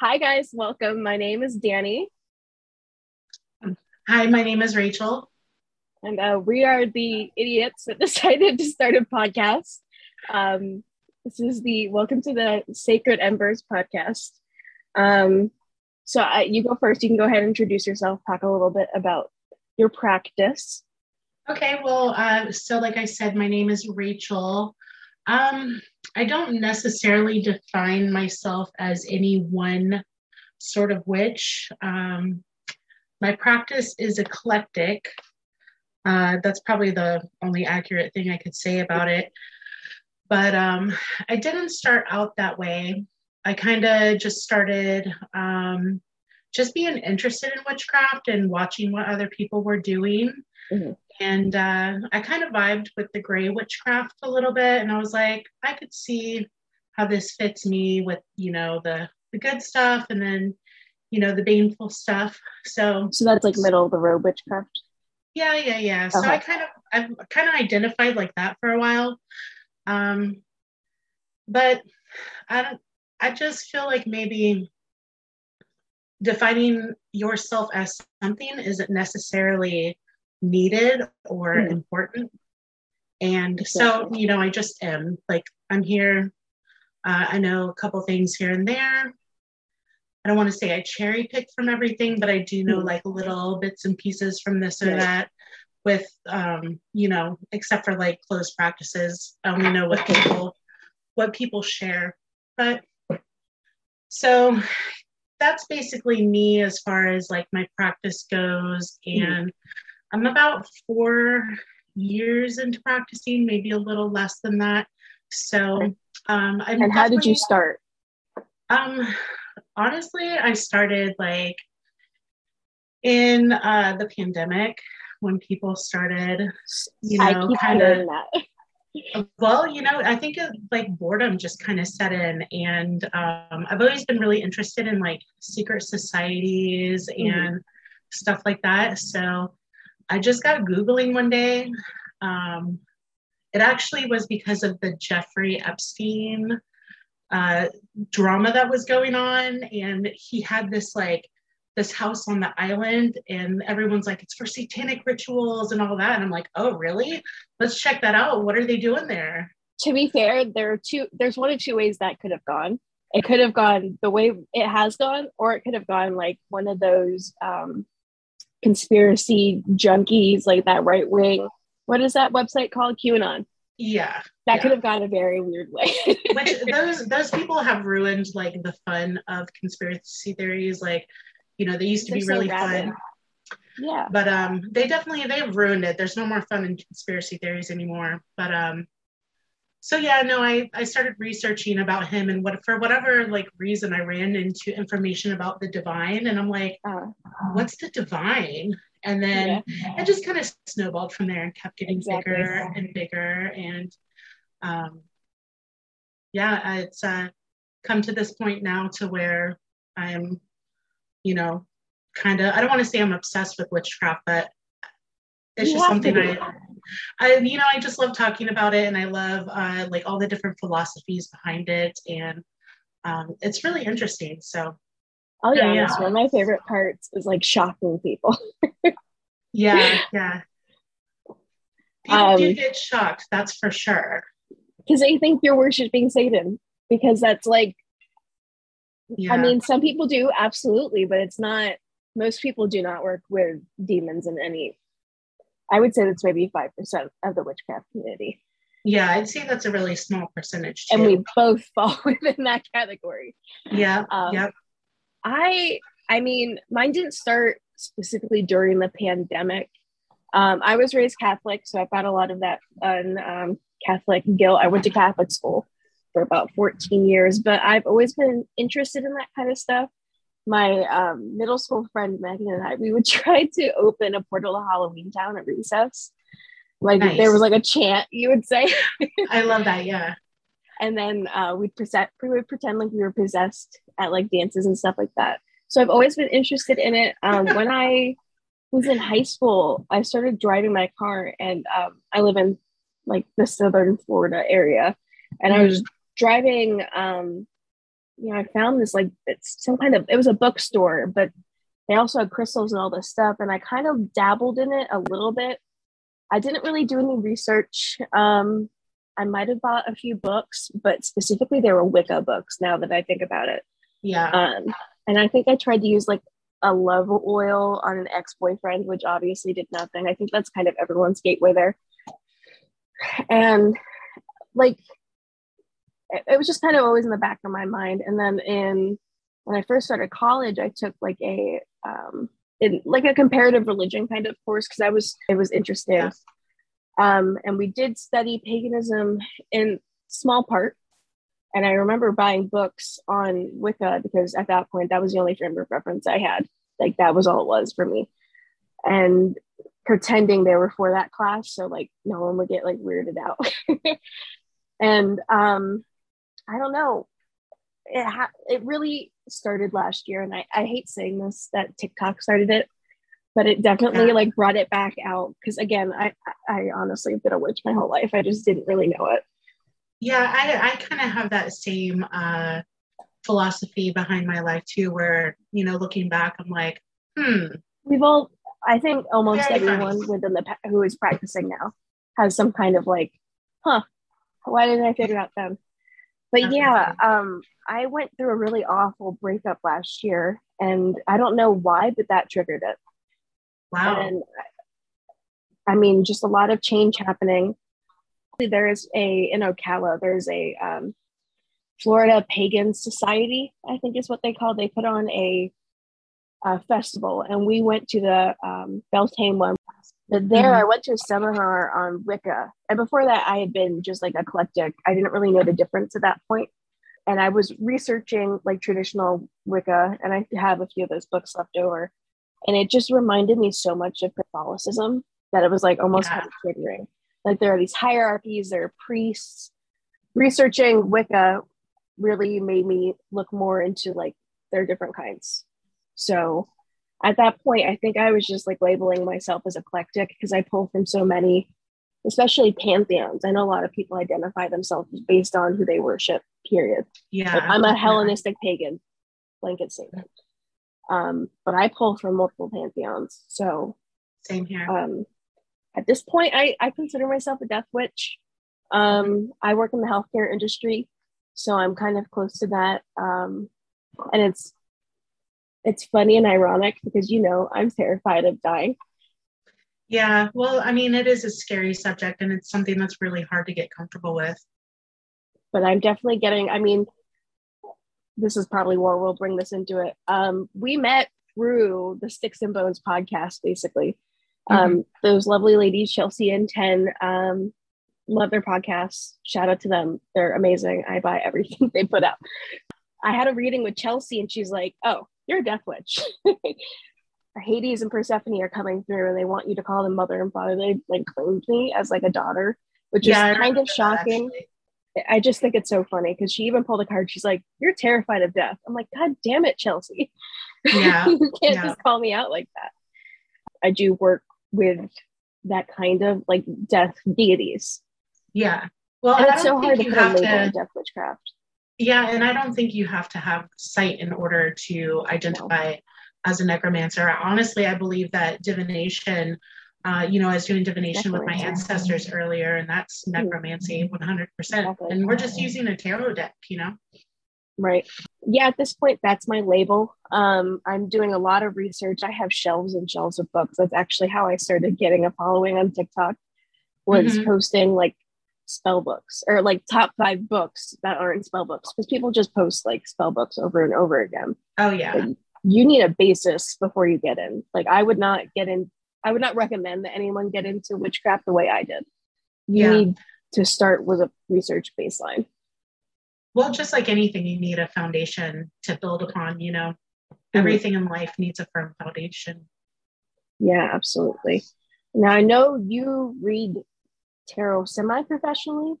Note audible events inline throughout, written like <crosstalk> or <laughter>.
Hi, guys. Welcome. My name is Dani. Hi, my name is Rachel. And uh, we are the idiots that <laughs> decided to start a podcast. Um, this is the Welcome to the Sacred Embers podcast. Um, so I, you go first. You can go ahead and introduce yourself, talk a little bit about your practice. Okay, well, uh, so like I said, my name is Rachel. Um, I don't necessarily define myself as any one sort of witch. Um, my practice is eclectic. Uh, that's probably the only accurate thing I could say about it. But um, I didn't start out that way. I kind of just started um, just being interested in witchcraft and watching what other people were doing. Mm-hmm. And uh, I kind of vibed with the gray witchcraft a little bit. And I was like, I could see how this fits me with, you know, the, the good stuff and then, you know, the baneful stuff. So, so that's like middle of the road witchcraft. Yeah, yeah, yeah. So I kind of, I've kind of identified like that for a while. Um, but I don't, I just feel like maybe defining yourself as something isn't necessarily needed or mm. important. And so, you know, I just am like, I'm here. Uh, I know a couple things here and there. I don't want to say I cherry pick from everything, but I do know mm. like little bits and pieces from this or that with, um, you know, except for like closed practices. I only know what people, what people share. But so that's basically me as far as like my practice goes. Mm. And mm I'm about four years into practicing, maybe a little less than that. So, um, I'm and how did you start? Um, honestly, I started like in uh, the pandemic when people started, you know, kind of. Well, you know, I think it, like boredom just kind of set in, and um, I've always been really interested in like secret societies mm-hmm. and stuff like that. So I just got Googling one day. Um, it actually was because of the Jeffrey Epstein uh, drama that was going on. And he had this like, this house on the island, and everyone's like, it's for satanic rituals and all that. And I'm like, oh, really? Let's check that out. What are they doing there? To be fair, there are two, there's one of two ways that could have gone. It could have gone the way it has gone, or it could have gone like one of those um, conspiracy junkies, like that right wing. What is that website called? QAnon. Yeah. That yeah. could have gone a very weird way. <laughs> Which <laughs> those those people have ruined like the fun of conspiracy theories. Like, you know, they used to They're be really so fun. Yeah. But um they definitely they've ruined it. There's no more fun in conspiracy theories anymore. But um so yeah no i i started researching about him and what for whatever like reason i ran into information about the divine and i'm like uh, what's the divine and then yeah. it just kind of snowballed from there and kept getting exactly. bigger and bigger and um yeah it's uh come to this point now to where i'm you know kind of i don't want to say i'm obsessed with witchcraft but it's you just something i I, you know, I just love talking about it, and I love uh, like all the different philosophies behind it, and um, it's really interesting. So, oh yeah, be honest, one of my favorite parts is like shocking people. yeah, yeah. <laughs> People um, do get shocked, that's for sure. Because they think you're worshiping Satan, because that's like, yeah. I mean, some people do absolutely, but it's not. Most people do not work with demons in any I would say that's maybe 5% of the witchcraft community. Yeah, I'd say that's a really small percentage. Too. And we both <laughs> fall within that category. Yeah. Um, yep. I I mean, mine didn't start specifically during the pandemic. Um, I was raised Catholic, so I've got a lot of that on um, Catholic guilt. I went to Catholic school for about 14 years, but I've always been interested in that kind of stuff my um, middle school friend Megan and I, we would <laughs> try to open a portal to Halloween Town at recess. Like nice. there was like a chant, you would say. I love that, yeah. And then uh, we'd present, we would pretend like we were possessed at like dances and stuff like that. So I've always been interested in it. Um, when <laughs> I was in high school, I started driving my car, and um, I live in like the southern Florida area, and I was mm-hmm. driving um, you know, I found this like it's some kind of it was a bookstore, but they also had crystals and all this stuff. And I kind of dabbled in it a little bit. I didn't really do any research. Um, I might have bought a few books, but specifically they were Wicca books now that I think about it. Yeah. Um, and I think I tried to use like a love oil on an ex-boyfriend, which obviously did nothing. I think that's kind of everyone's gateway there. And like it was just kind of always in the back of my mind. And then in when I first started college, I took like a um in like a comparative religion kind of course because I was it was interesting. Yeah. Um, and we did study paganism in small part. And I remember buying books on Wicca because at that point that was the only frame of reference I had. Like that was all it was for me. And pretending they were for that class so like no one would get like weirded out. <laughs> and um I don't know. It ha- it really started last year, and I, I hate saying this that TikTok started it, but it definitely yeah. like brought it back out. Because again, I I honestly have been a witch my whole life. I just didn't really know it. Yeah, I I kind of have that same uh, philosophy behind my life too, where you know, looking back, I'm like, hmm. We've all, I think, almost Very everyone funny. within the who is practicing now has some kind of like, huh, why didn't I figure out then? But yeah um i went through a really awful breakup last year and i don't know why but that triggered it. Wow. And i mean just a lot of change happening. There is a in ocala there's a um, florida pagan society i think is what they call they put on a, a festival. And we went to the um, beltane one but there, mm-hmm. I went to a seminar on Wicca. And before that, I had been just like eclectic. I didn't really know the difference at that point. And I was researching like traditional Wicca, and I have a few of those books left over. And it just reminded me so much of Catholicism that it was like almost yeah. kind of triggering. Like there are these hierarchies, there are priests. Researching Wicca really made me look more into like their different kinds. So at that point, I think I was just like labeling myself as eclectic because I pull from so many, especially pantheons. I know a lot of people identify themselves based on who they worship, period. Yeah. Like, I'm a Hellenistic pagan, blanket statement. Um, but I pull from multiple pantheons. So, same here. Um, at this point, I, I consider myself a death witch. Um, I work in the healthcare industry, so I'm kind of close to that. Um, and it's it's funny and ironic because you know I'm terrified of dying. Yeah, well, I mean, it is a scary subject and it's something that's really hard to get comfortable with. But I'm definitely getting, I mean, this is probably where we'll bring this into it. Um, we met through the Sticks and Bones podcast, basically. Mm-hmm. Um, those lovely ladies, Chelsea and Ten, um, love their podcasts. Shout out to them. They're amazing. I buy everything <laughs> they put out. I had a reading with Chelsea and she's like, oh, you're a death witch. <laughs> Hades and Persephone are coming through and they want you to call them mother and father. They like claimed me as like a daughter, which yeah, is kind of shocking. That, I just think it's so funny because she even pulled a card. She's like, You're terrified of death. I'm like, God damn it, Chelsea. <laughs> Yeah. you can't yeah. just call me out like that. I do work with that kind of like death deities. Yeah. Well, and it's so hard to put a label to... death witchcraft. Yeah, and I don't think you have to have sight in order to identify as a necromancer. Honestly, I believe that divination, uh, you know, I was doing divination Definitely. with my ancestors earlier, and that's hmm. necromancy 100%. Exactly. And we're just using a tarot deck, you know? Right. Yeah, at this point, that's my label. Um, I'm doing a lot of research. I have shelves and shelves of books. That's actually how I started getting a following on TikTok, was mm-hmm. posting like spell books or like top five books that aren't spell books because people just post like spell books over and over again. Oh yeah. Like, you need a basis before you get in. Like I would not get in I would not recommend that anyone get into witchcraft the way I did. You yeah. need to start with a research baseline. Well, just like anything, you need a foundation to build upon, you know. Mm-hmm. Everything in life needs a firm foundation. Yeah, absolutely. Now I know you read tarot semi-professionally?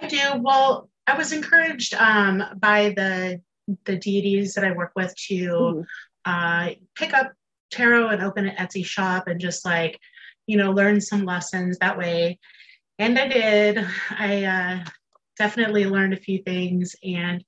I do. Well, I was encouraged um, by the the deities that I work with to mm-hmm. uh, pick up tarot and open an Etsy shop and just like you know learn some lessons that way. And I did. I uh, definitely learned a few things and.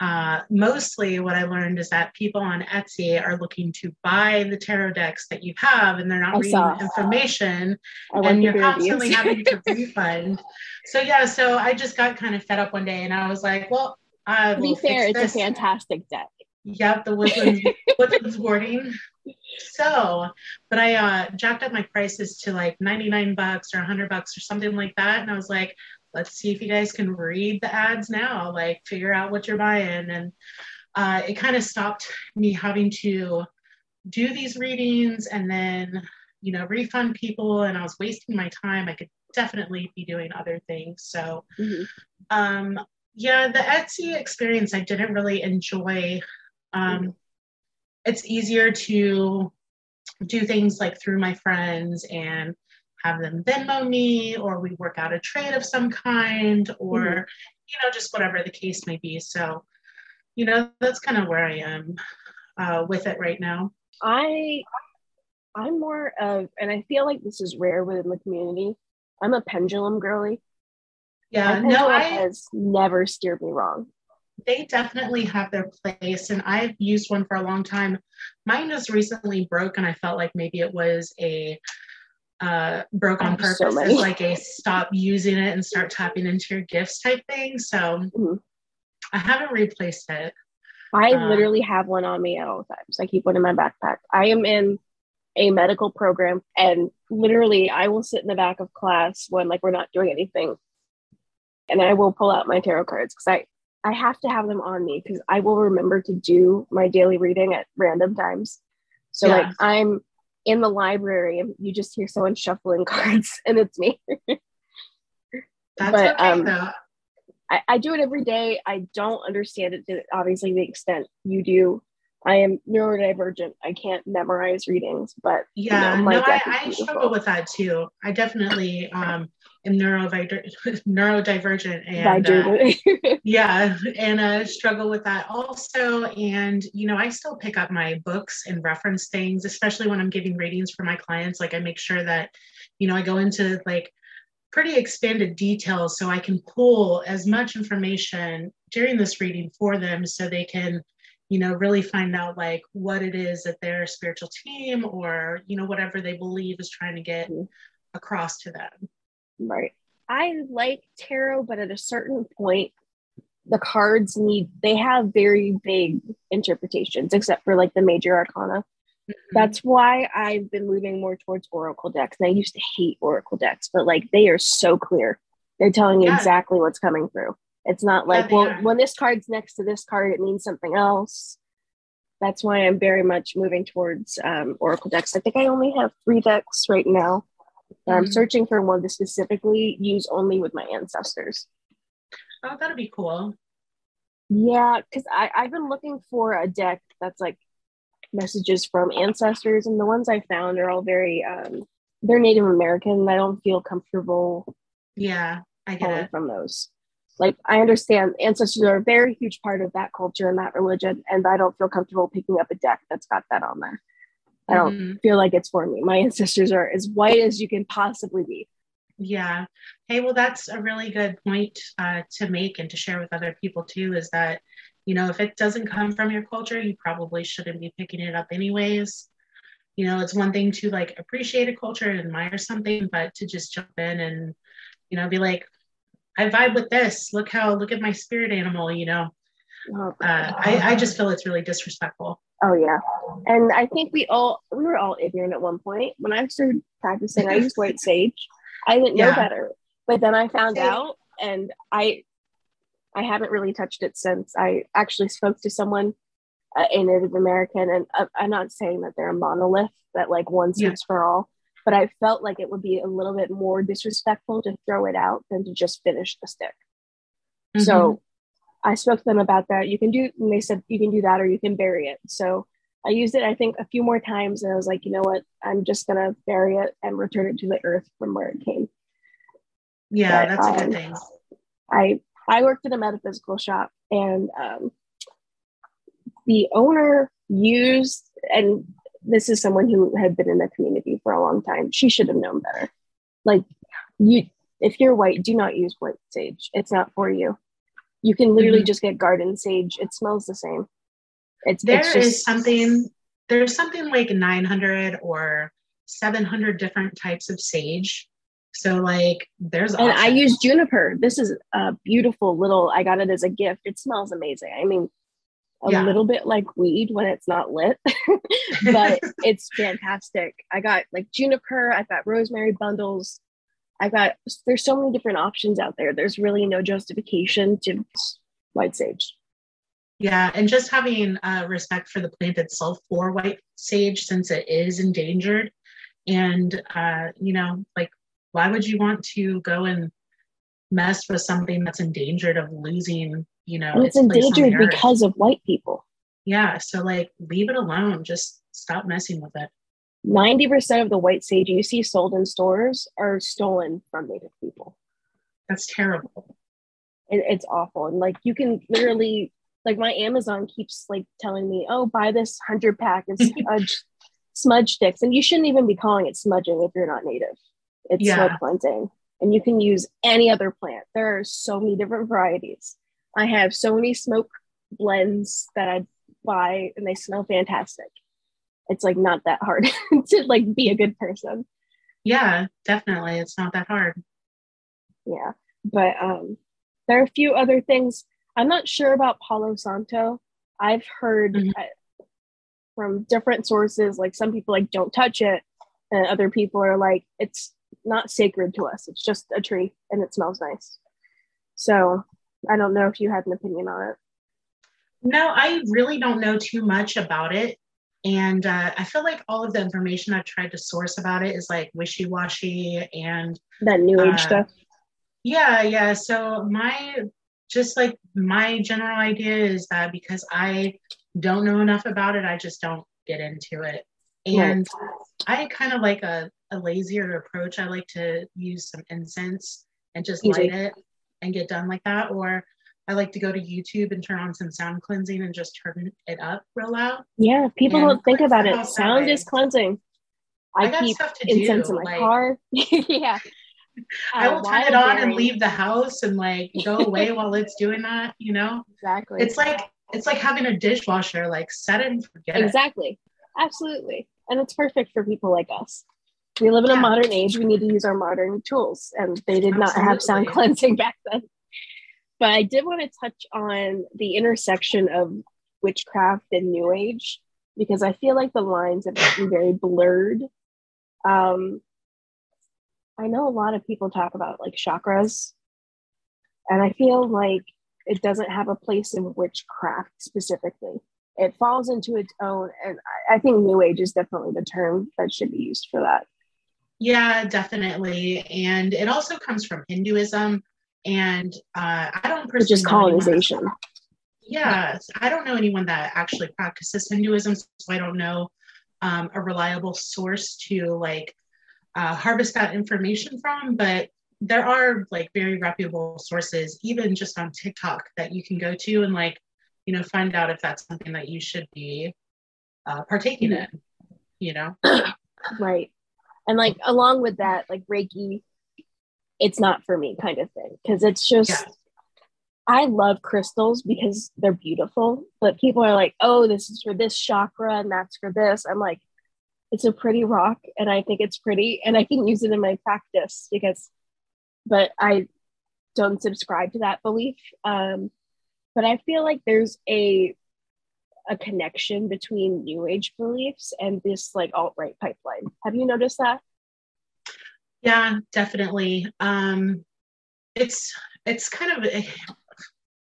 Uh, mostly what I learned is that people on Etsy are looking to buy the tarot decks that you have and they're not I reading saw. information and you're constantly having to <laughs> refund. So yeah, so I just got kind of fed up one day and I was like, well, I to be fair, it's this. a fantastic deck. Yep, the <laughs> Woodlands Woodlands Wardens. So, but I uh jacked up my prices to like 99 bucks or 100 bucks or something like that. And I was like, let's see if you guys can read the ads now, like figure out what you're buying. And uh, it kind of stopped me having to do these readings and then, you know, refund people. And I was wasting my time. I could definitely be doing other things. So, Mhm. um, yeah, the Etsy experience I didn't really enjoy. Um, it's easier to do things like through my friends and have them Venmo me, or we work out a trade of some kind, or Mhm. you know, just whatever the case may be. So, you know, that's kind of where I am uh, with it right now. I I'm more of and I feel like this is rare within the community. I'm a pendulum girly. Yeah, no, I has never steered me wrong. they definitely have their place and i've used one for a long time mine just recently broke and i felt like maybe it was a uh, broke on purpose so it's like a stop using it and start tapping into your gifts type thing so Mhm. i haven't replaced it I Um, literally have one on me at all times. I keep one in my backpack. I am in a medical program and literally I will sit in the back of class when like we're not doing anything and I will pull out my tarot cards because I I have to have them on me because I will remember to do my daily reading at random times. So Yeah. like I'm in the library and you just hear someone shuffling <laughs> cards and it's me. that's But, okay um, though I, I do it every day. I don't understand it to obviously the extent you do. I am neurodivergent. I can't memorize readings, but yeah know, my no I, I struggle with that too. I definitely um am neurodiver- <laughs> neurodivergent and uh, <laughs> yeah and uh, struggle with that also. And you know i still pick up my books and reference things especially when i'm giving readings for my clients. Like i make sure that you know i go into like pretty expanded details so i can pull as much information during this reading for them so they can you know really find out like what it is that their spiritual team or you know whatever they believe is trying to get Mhm. across to them right. I like tarot, but at a certain point, the cards need they have very vague interpretations, except for like the major arcana. That's why I've been moving more towards oracle decks. And I used to hate oracle decks, but like they are so clear. They're telling you Yeah. exactly what's coming through. It's not like, they well, are. when this card's next to this card, it means something else. That's why I'm very much moving towards um, oracle decks. I think I only have three decks right now. And I'm searching for one to specifically use only with my ancestors. oh that'd be cool Yeah, because I've been looking for a deck that's like messages from ancestors, and the ones I found are all very um, they're Native American. and I don't feel comfortable yeah i get it from those. Like I understand ancestors are a very huge part of that culture and that religion, and I don't feel comfortable picking up a deck that's got that on there. I don't Mhm. feel like it's for me. My <laughs> ancestors are as white as you can possibly be. Yeah. Hey, well, that's a really good point uh, to make and to share with other people too is that, you know, if it doesn't come from your culture, you probably shouldn't be picking it up anyways. You know, it's one thing to like appreciate a culture and admire something, but to just jump in and, you know, be like, I vibe with this. Look how, look at my spirit animal, you know. Oh, Uh, I, I just feel it's really disrespectful. Oh yeah, and I think we all we were all ignorant at one point. When I started practicing, I used white sage. I didn't know Yeah. better, but then I found out, and I I haven't really touched it since. I actually spoke to someone, uh, a Native American, and uh, I'm not saying that they're a monolith that like one Yeah. for all, but I felt like it would be a little bit more disrespectful to throw it out than to just finish the stick. Mm-hmm. So I spoke to them about that. You can do, and they said you can do that or you can bury it. So I used it, I think, a few more times, and I was like, you know what? I'm just gonna bury it and return it to the earth from where it came. yeah, but, that's a um, good thing. I I worked at a metaphysical shop, and um, the owner used, and this is someone who had been in the community for a long time. She should have known better. Like you, if you're white, do not use white sage. It's not for you. You can literally mm-hmm. just get garden sage. It smells the same. It's there it's just, is something there's something like 900 or 700 different types of sage. So like there's and options. I use juniper. This is a beautiful little. I got it as a gift. It smells amazing. I mean, a yeah. little bit like weed when it's not lit, <laughs> but <laughs> it's fantastic. I got like juniper. I've got rosemary bundles. I've got. There's so many different options out there. There's really no justification to white sage. Yeah, and just having uh, respect for the plant itself for white sage since it is endangered. And, uh, you know, like, why would you want to go and mess with something that's endangered of losing, you know, and it's, it's endangered because of white people. Yeah, so like, leave it alone. Just stop messing with it. 90% of the white sage you see sold in stores are stolen from Native people. That's terrible. It, it's awful. And like, you can literally like my Amazon keeps like telling me, oh, buy this hundred pack of <laughs> smudge smudge sticks, and you shouldn't even be calling it smudging if you're not native. It's yeah. smudge cleansing, and you can use any other plant. There are so many different varieties. I have so many smoke blends that I buy, and they smell fantastic. It's like not that hard <laughs> to like be a good person. Yeah, definitely. It's not that hard. Yeah, but um, there are a few other things I'm not sure about Palo Santo. I've heard mm-hmm. from different sources, like some people like don't touch it, and other people are like it's not sacred to us. It's just a tree and it smells nice. So I don't know if you had an opinion on it. No, I really don't know too much about it. And uh, I feel like all of the information I've tried to source about it is like wishy washy and that new age uh, stuff. Yeah, yeah. So my just like my general idea is that because I don't know enough about it, I just don't get into it. And right. I kind of like a, a lazier approach. I like to use some incense and just Easy. light it and get done like that. Or I like to go to YouTube and turn on some sound cleansing and just turn it up real loud. Yeah, people don't think about it. Sound is cleansing. I, I keep incense do. in my like, car. <laughs> yeah. I uh, will turn it on and leave the house and like go away <laughs> while it's doing that, you know? Exactly. It's like it's like having a dishwasher, like set it and forget exactly. it. Exactly. Absolutely. And it's perfect for people like us. We live in yeah. a modern age. We need to use our modern tools. And they did Absolutely. not have sound <laughs> cleansing back then. But I did want to touch on the intersection of witchcraft and new age because I feel like the lines have been very blurred. Um, I know a lot of people talk about like chakras, and I feel like it doesn't have a place in witchcraft specifically. It falls into its own, and I, I think New Age is definitely the term that should be used for that. Yeah, definitely, and it also comes from Hinduism, and uh, I don't personally. Is colonization. Yeah, I don't know anyone that actually practices Hinduism, so I don't know um, a reliable source to like uh, harvest that information from, but there are like very reputable sources, even just on TikTok, that you can go to and like, you know, find out if that's something that you should be uh, partaking mm-hmm. in, you know? right. And like, along with that, like Reiki, it's not for me kind of thing. Cause it's just, yeah. I love crystals because they're beautiful, but people are like, oh, this is for this chakra and that's for this. I'm like, it's a pretty rock and I think it's pretty and I can use it in my practice because but I don't subscribe to that belief. Um, but I feel like there's a a connection between new age beliefs and this like alt-right pipeline. Have you noticed that? Yeah, definitely. Um it's it's kind of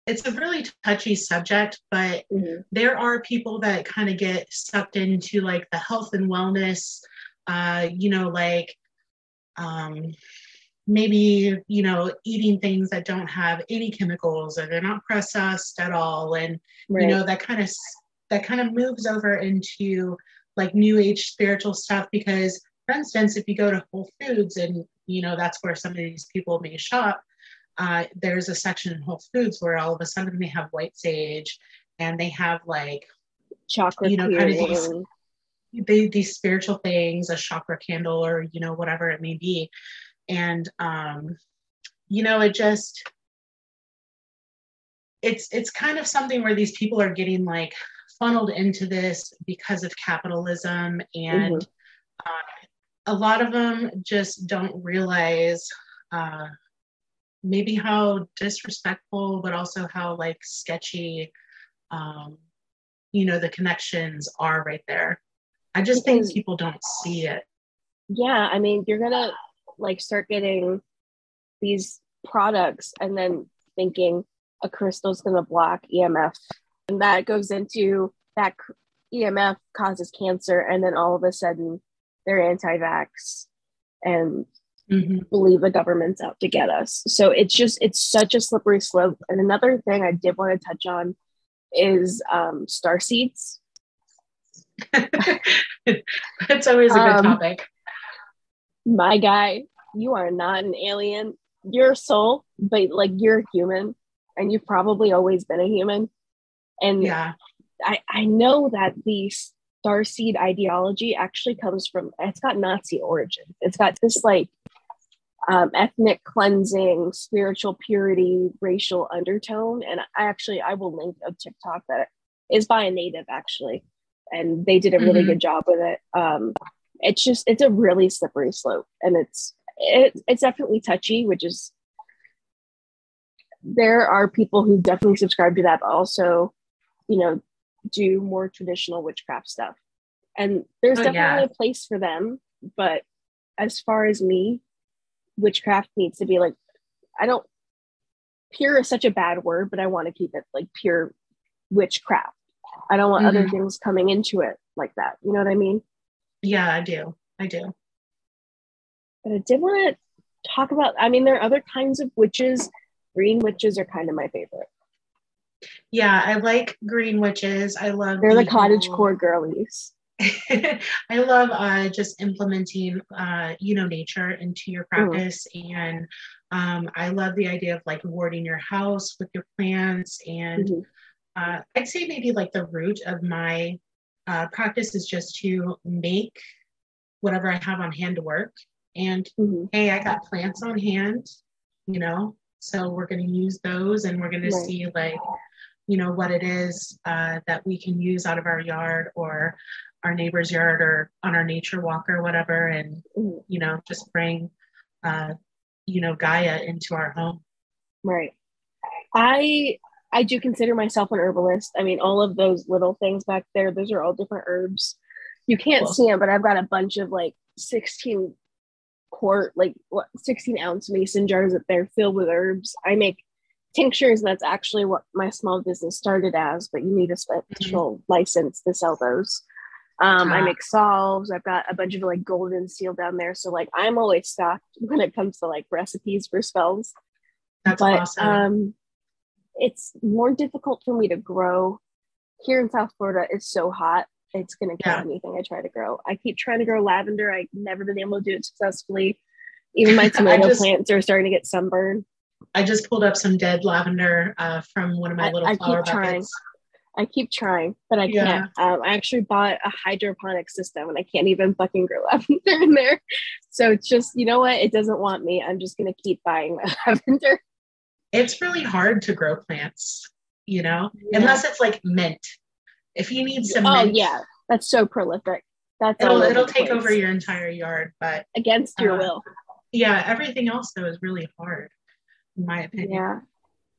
it's a really touchy subject, but mm-hmm. there are people that kind of get sucked into like the health and wellness, uh, you know, like um, maybe, you know, eating things that don't have any chemicals or they're not processed at all. And, right. you know, that kind of, that kind of moves over into like new age spiritual stuff because for instance, if you go to Whole Foods and, you know, that's where some of these people may shop, uh, there's a section in Whole Foods where all of a sudden they have white sage and they have like chocolate, you know, kind of these, they, these spiritual things, a chakra candle or, you know, whatever it may be. And, um, you know, it just, it's it's kind of something where these people are getting like funneled into this because of capitalism and mm-hmm. uh, a lot of them just don't realize uh, maybe how disrespectful but also how like sketchy um, you know the connections are right there i just think people don't see it yeah i mean you're gonna like start getting these products and then thinking a crystal's gonna block emf and that goes into that emf causes cancer and then all of a sudden they're anti-vax and mm-hmm. believe the government's out to get us so it's just it's such a slippery slope and another thing i did want to touch on is um, star seeds. <laughs> That's always a good um, topic. My guy, you are not an alien. You're a soul, but like you're a human, and you've probably always been a human. And yeah, I I know that the star seed ideology actually comes from. It's got Nazi origins. It's got this like um, ethnic cleansing, spiritual purity, racial undertone. And I actually I will link a TikTok that is by a native actually, and they did a really mm-hmm. good job with it. Um, it's just it's a really slippery slope, and it's it, it's definitely touchy, which is there are people who definitely subscribe to that, but also, you know, do more traditional witchcraft stuff. And there's oh, definitely yeah. a place for them, but as far as me, witchcraft needs to be like I don't pure is such a bad word, but I want to keep it like pure witchcraft. I don't want mm-hmm. other things coming into it like that. You know what I mean? Yeah, I do. I do. But I did want to talk about I mean there are other kinds of witches. Green witches are kind of my favorite. Yeah, I like green witches. I love They're the, the cottage core girlies. <laughs> I love uh, just implementing, uh, you know, nature into your mm. practice. Mm. And um, I love the idea of like warding your house with your plants. And mm-hmm. uh, I'd say maybe like the root of my uh, practice is just to make whatever I have on hand to work. And mm-hmm. hey, I got plants on hand, you know, so we're going to use those and we're going right. to see like, you know, what it is uh, that we can use out of our yard or our neighbor's yard or on our nature walk or whatever and you know just bring uh you know gaia into our home right i i do consider myself an herbalist i mean all of those little things back there those are all different herbs you can't cool. see them but i've got a bunch of like 16 quart like what 16 ounce mason jars that they're filled with herbs i make tinctures that's actually what my small business started as but you need a special mm-hmm. license to sell those um, I make salves. I've got a bunch of like golden seal down there. So like I'm always stocked when it comes to like recipes for spells. That's but, awesome. Um, it's more difficult for me to grow here in South Florida. It's so hot. It's gonna kill yeah. anything I try to grow. I keep trying to grow lavender. I've never been able to do it successfully. Even my <laughs> tomato just, plants are starting to get sunburned. I just pulled up some dead lavender uh, from one of my little I, flower I keep buckets. Trying. I keep trying, but I yeah. can't. Um, I actually bought a hydroponic system and I can't even fucking grow <laughs> lavender in there. So it's just, you know what? It doesn't want me. I'm just going to keep buying <laughs> lavender. It's really hard to grow plants, you know, yeah. unless it's like mint. If you need some, oh mint, yeah, that's so prolific. That's it'll it'll take place. over your entire yard, but against your uh, will. Yeah, everything else though is really hard, in my opinion. Yeah.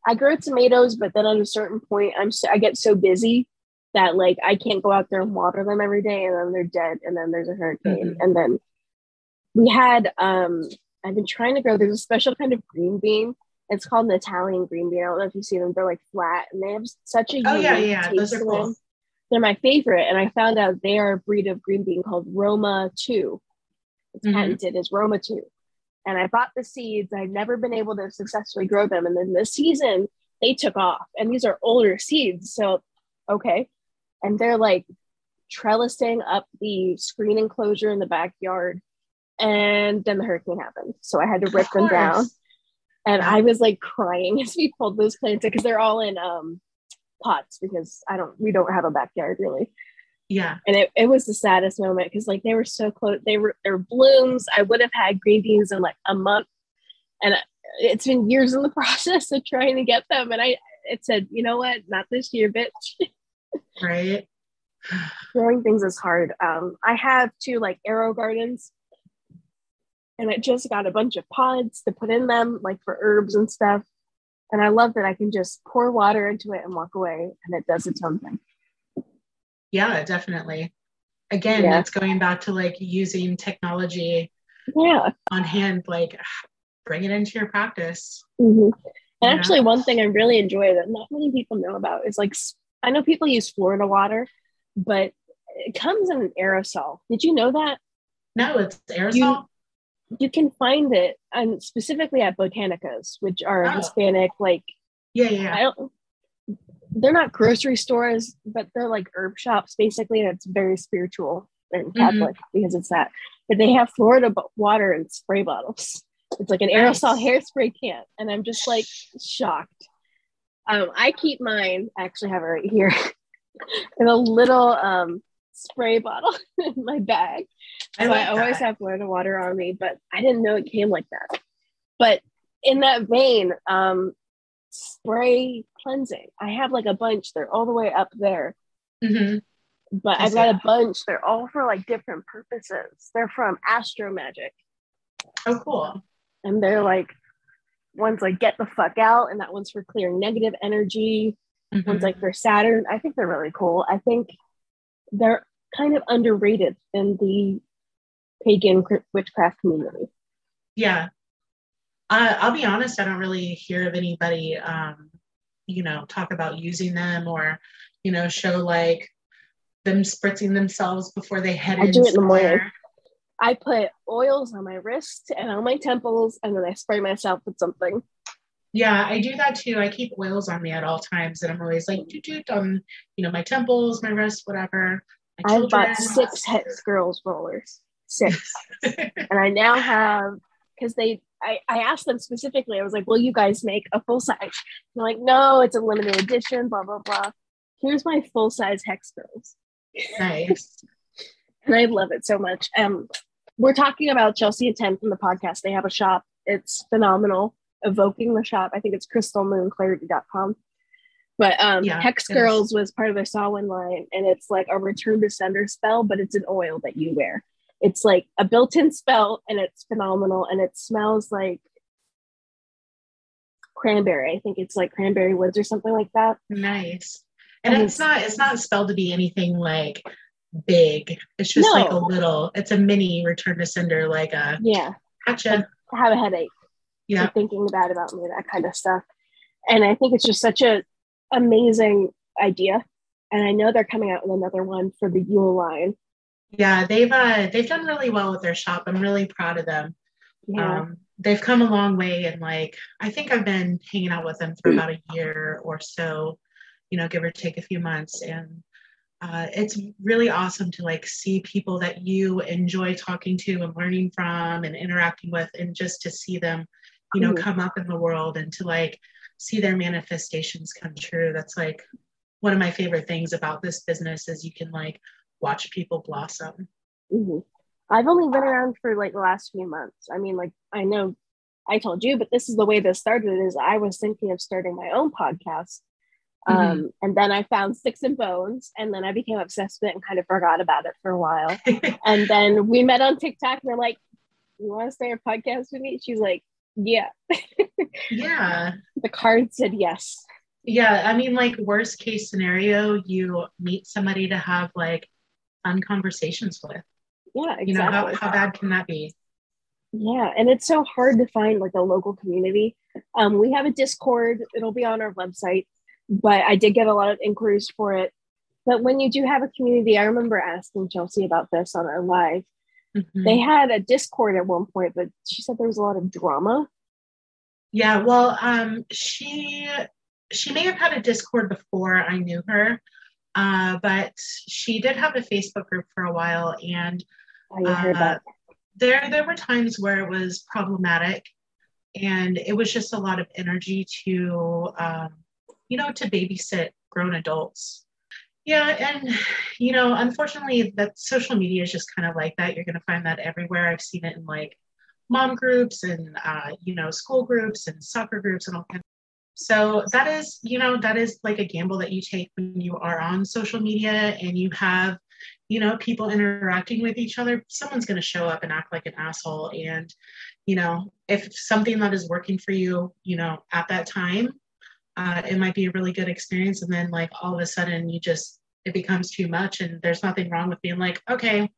I grow tomatoes, but then at a certain point, I'm so, I get so busy that like I can't go out there and water them every day, and then they're dead, and then there's a hurricane, mm-hmm. and then we had um I've been trying to grow. There's a special kind of green bean. It's called an Italian green bean. I don't know if you see them. They're like flat, and they have such a oh yeah yeah those are cool. They're my favorite, and I found out they are a breed of green bean called Roma Two. It's mm-hmm. patented as Roma Two and I bought the seeds. I'd never been able to successfully grow them. And then this season, they took off. And these are older seeds. So, okay. And they're like trellising up the screen enclosure in the backyard. And then the hurricane happened. So I had to rip them down. And I was like crying <laughs> as we pulled those plants because they're all in um, pots because I don't, we don't have a backyard really yeah and it, it was the saddest moment because like they were so close they were they were blooms i would have had green beans in like a month and it's been years in the <laughs> process of trying to get them and i it said, you know what, not this year, bitch. <laughs> right. Growing things is hard. Um, I have two like AeroGardens, and it just got a bunch of pods to put in them, like for herbs and stuff. And I love that I can just pour water into it and walk away, and it does its own thing. Yeah, definitely. Again, yeah. it's going back to like using technology yeah. on hand, like <sighs> bring it into your practice. Mm-hmm. And actually, one thing I really enjoy that not many people know about is like I know people use Florida water, but it comes in an aerosol. Did you know that? No, it's aerosol. You, you can find it, and specifically at Botanicas, which are oh. Hispanic, like yeah, yeah. I don't, they're not grocery stores, but they're like herb shops basically, and it's very spiritual and mm-hmm. Catholic mm-hmm. because it's that. But they have Florida water in spray bottles. It's like an nice. aerosol hairspray can, and I'm just like shocked. Um, I keep mine. I actually have it right here <laughs> in a little um, spray bottle <laughs> in my bag. I, so like I always have Florida water on me, but I didn't know it came like that. But in that vein, um, spray cleansing. I have like a bunch. They're all the way up there. Mm-hmm. But I've got a bunch. They're all for like different purposes. They're from Astro Magic. Oh, cool. And they're like, one's like get the fuck out, and that one's for clearing negative energy. Mm-hmm. One's like for Saturn. I think they're really cool. I think they're kind of underrated in the pagan witchcraft community. Yeah, uh, I'll be honest, I don't really hear of anybody, um, you know, talk about using them or, you know, show like them spritzing themselves before they head I do it in the morning. I put oils on my wrist and on my temples, and then I spray myself with something. Yeah, I do that too. I keep oils on me at all times, and I'm always like, doot doot on, you know, my temples, my wrists, whatever. I've bought six Hex Girls rollers, six, <laughs> and I now have because they I, I asked them specifically, I was like, will you guys make a full size? They're like, no, it's a limited edition, blah, blah, blah. Here's my full size Hex Girls. Nice. and I love it so much. Um, we're talking about Chelsea and 10 from the podcast. They have a shop. It's phenomenal. Evoking the shop. I think it's crystalmoonclarity.com. But um, yeah, Hex Girls was part of their Samhain line, and it's like a return to sender spell, but it's an oil that you wear. It's like a built-in spell and it's phenomenal and it smells like cranberry. I think it's like cranberry woods or something like that. Nice. And, and it's, it's not it's not spelled to be anything like big. It's just no. like a little it's a mini return to sender like a yeah. Gotcha. I have a headache yeah thinking bad about me that kind of stuff and i think it's just such a amazing idea and i know they're coming out with another one for the yule line yeah, they've uh, they've done really well with their shop. I'm really proud of them. Yeah. Um, they've come a long way, and like I think I've been hanging out with them for about a year or so, you know, give or take a few months, and uh, it's really awesome to like see people that you enjoy talking to and learning from and interacting with, and just to see them, you know, mm-hmm. come up in the world and to like see their manifestations come true. That's like one of my favorite things about this business is you can like watch people blossom. Mm-hmm. I've only been around for like the last few months. I mean, like I know I told you, but this is the way this started. Is I was thinking of starting my own podcast, mm-hmm. um, and then I found Sticks and Bones, and then I became obsessed with it and kind of forgot about it for a while. <laughs> and then we met on TikTok. And we're like, "You want to start a podcast with me?" She's like, "Yeah." yeah. <laughs> The card said yes. Yeah, I mean, like worst case scenario, you meet somebody to have like fun conversations with. Yeah, exactly. You know, how, how bad can that be? Yeah, and it's so hard to find like a local community. Um, we have a Discord, it'll be on our website, but I did get a lot of inquiries for it. But when you do have a community, I remember asking Chelsea about this on our live. Mm-hmm. They had a Discord at one point, but she said there was a lot of drama. Yeah, well, um, she she may have had a Discord before I knew her, uh, but she did have a Facebook group for a while, and uh, there there were times where it was problematic, and it was just a lot of energy to um, you know to babysit grown adults. Yeah, and you know, unfortunately, that social media is just kind of like that. You're going to find that everywhere. I've seen it in like mom groups and uh, you know school groups and soccer groups and all kinds so that is you know that is like a gamble that you take when you are on social media and you have you know people interacting with each other someone's going to show up and act like an asshole and you know if something that is working for you you know at that time uh, it might be a really good experience. And then like all of a sudden you just it becomes too much and there's nothing wrong with being like okay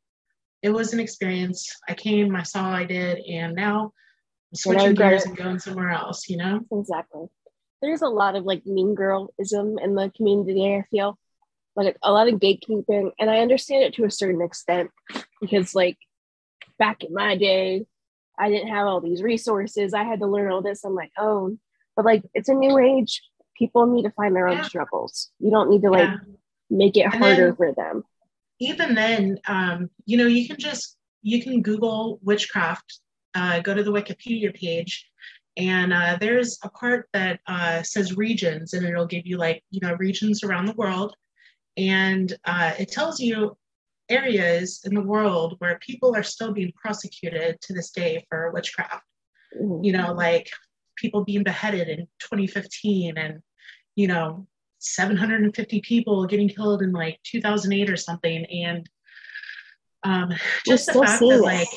it was an experience. I came i saw i did and now I'm switching gears and going somewhere else you know? Exactly. There's a lot of like mean girlism in the community i feel. Like a lot of gatekeeping and i understand it to a certain extent because like back in my day i didn't have all these resources. I had to learn all this. On my own but like it's a new age people need to find their own yeah. struggles you don't need to like yeah. make it and harder for them even then um, you know you can just you can google witchcraft uh, go to the wikipedia page and uh, there's a part that uh, says regions and it'll give you like you know regions around the world and uh, it tells you areas in the world where people are still being prosecuted to this day for witchcraft. Mm-hmm. You know, like people being beheaded in 2015 and, you know, 750 people getting killed in like 2008 or something. And um, just the fact that, like,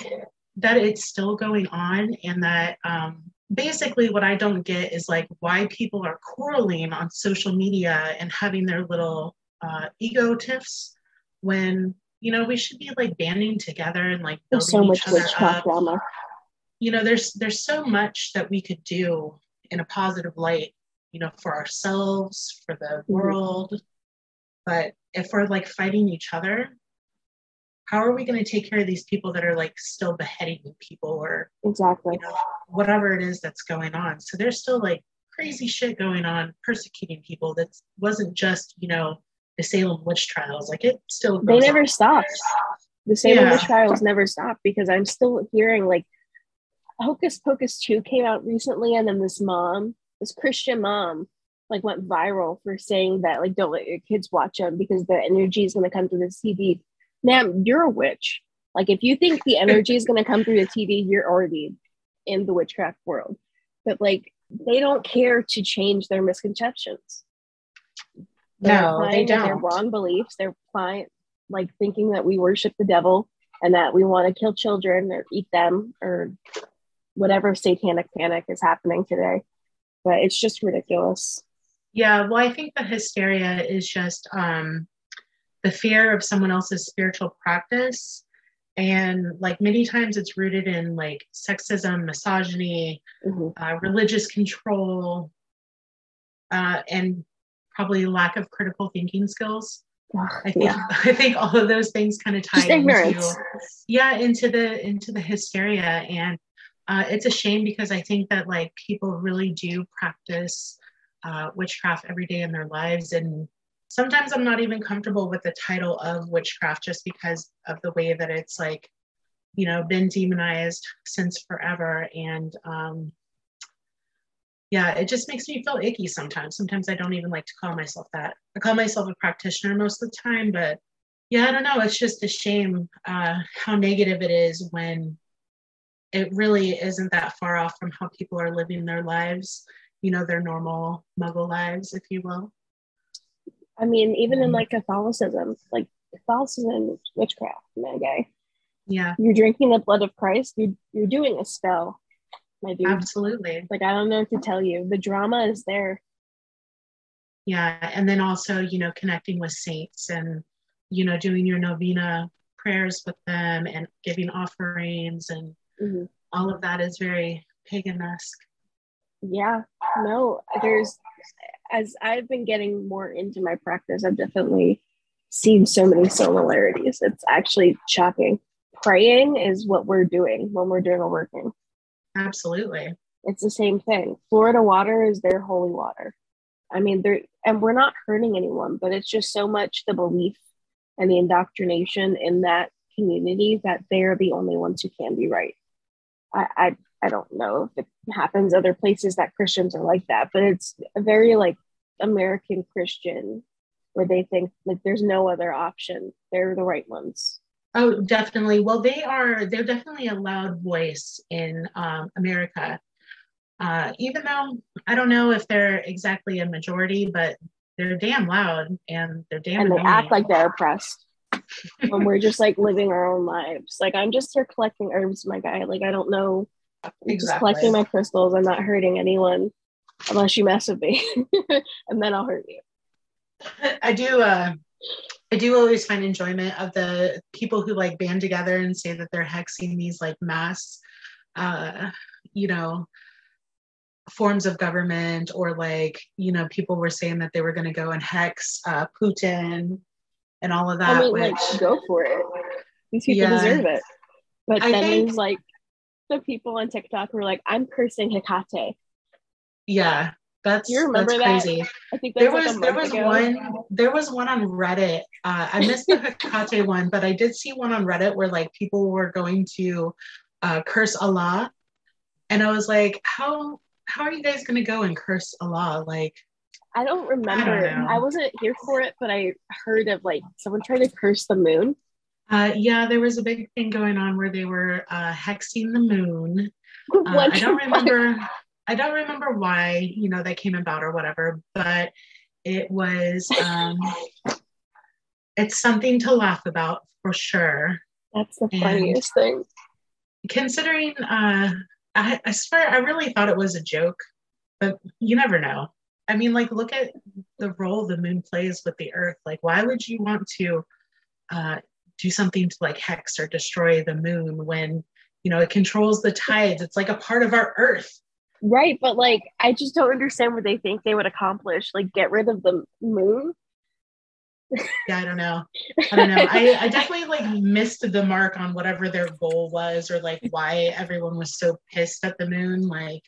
that it's still going on and that um, basically what I don't get is like why people are quarreling on social media and having their little uh, ego tiffs when you know we should be like banding together and like there's so much witchcraft drama you know there's there's so much that we could do in a positive light you know for ourselves for the mm-hmm. world but if we're like fighting each other how are we going to take care of these people that are like still beheading people or exactly you know, whatever it is that's going on so there's still like crazy shit going on persecuting people that wasn't just you know the Salem witch trials. Like it still they never on. stopped. The Salem yeah. witch trials never stopped because I'm still hearing like Hocus Pocus 2 came out recently, and then this mom, this Christian mom, like went viral for saying that like don't let your kids watch them because the energy is going to come through the TV. Ma'am, you're a witch. Like if you think the energy is going to come through the TV, you're already in the witchcraft world. But like they don't care to change their misconceptions. They're no, they don't. Their wrong beliefs. They're fine, like thinking that we worship the devil and that we want to kill children or eat them or whatever satanic panic is happening today. But it's just ridiculous. Yeah, well, I think the hysteria is just um, the fear of someone else's spiritual practice. And like many times it's rooted in like sexism, misogyny, mm-hmm. uh, religious control, uh, and probably lack of critical thinking skills. I think yeah. <laughs> I think all of those things kind of tie into yeah into the into the hysteria and uh, it's a shame because I think that like people really do practice uh, witchcraft every day in their lives and sometimes I'm not even comfortable with the title of witchcraft just because of the way that it's like you know been demonized since forever and um, yeah, it just makes me feel icky sometimes. Sometimes I don't even like to call myself that. I call myself a practitioner most of the time, but yeah, I don't know. It's just a shame uh, how negative it is when it really isn't that far off from how people are living their lives, you know, their normal muggle lives, if you will. I mean, even in mm-hmm. like Catholicism, like Catholicism, witchcraft, my guy. Yeah. You're drinking the blood of Christ, you're, you're doing a spell my dude. Absolutely. Like I don't know what to tell you. The drama is there. Yeah, and then also, you know, connecting with saints and you know, doing your novena prayers with them and giving offerings and mm-hmm. all of that is very pagan-esque. Yeah. No, there's as I've been getting more into my practice, I've definitely seen so many similarities. It's actually shocking. Praying is what we're doing when we're doing a working. Absolutely. It's the same thing. Florida water is their holy water. I mean, they're, and we're not hurting anyone, but it's just so much the belief and the indoctrination in that community that they're the only ones who can be right. I, I, I don't know if it happens other places that Christians are like that, but it's a very like American Christian where they think like there's no other option. They're the right ones. Oh, definitely. Well, they are, they're definitely a loud voice in um, America. Uh, even though I don't know if they're exactly a majority, but they're damn loud and they're damn and they annoying. act like they're oppressed when we're just like living our own lives. Like I'm just here collecting herbs, my guy. Like I don't know. I'm just collecting my crystals. I'm not hurting anyone unless you mess with me, <laughs> and then I'll hurt you. <laughs> I do uh I do always find enjoyment of the people who like band together and say that they're hexing these like mass uh you know forms of government or like you know people were saying that they were going to go and hex uh Putin and all of that I mean, which like go for it. These people Yeah. deserve it. But I then think- there's like the people on TikTok who are like, I'm cursing Hecate. yeah that's Do you remember that's that? crazy I think there that's like was there was ago. one there was one on reddit uh, i missed the hecate <laughs> one but i did see one on reddit where like people were going to uh, curse allah and i was like how how are you guys going to go and curse allah like I don't remember. know. I, wasn't here for it, but I heard of like someone trying to curse the moon. uh, yeah there was a big thing going on where they were uh, hexing the moon <laughs> uh, i don't remember i don't remember why you know that came about or whatever but it was um it's something to laugh about for sure That's the And- funniest thing. considering uh I, I swear i really thought it was a joke but you never know i mean like look at the role the moon plays with the earth. Like why would you want to uh do something to like hex or destroy the moon when you know it controls the tides? It's like a part of our earth. Right, but like I just don't understand what they think they would accomplish. Like get rid of the moon. yeah i don't know. <laughs> I don't know. I, I definitely like missed the mark on whatever their goal was or like why everyone was so pissed at the moon. Like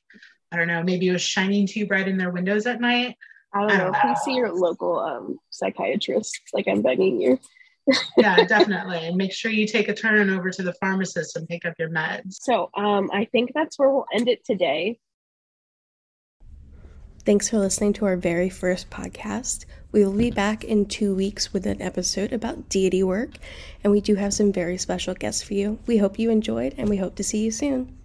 i don't know maybe it was shining too bright in their windows at night I don't I know. don't Please see your local um psychiatrist. Like I'm begging you. <laughs> yeah definitely and make sure you take a turn over to the pharmacist and pick up your meds So um I think that's where we'll end it today. Thanks for listening to our very first podcast. We will be back in two weeks with an episode about deity work, and we do have some very special guests for you. We hope you enjoyed, and we hope to see you soon.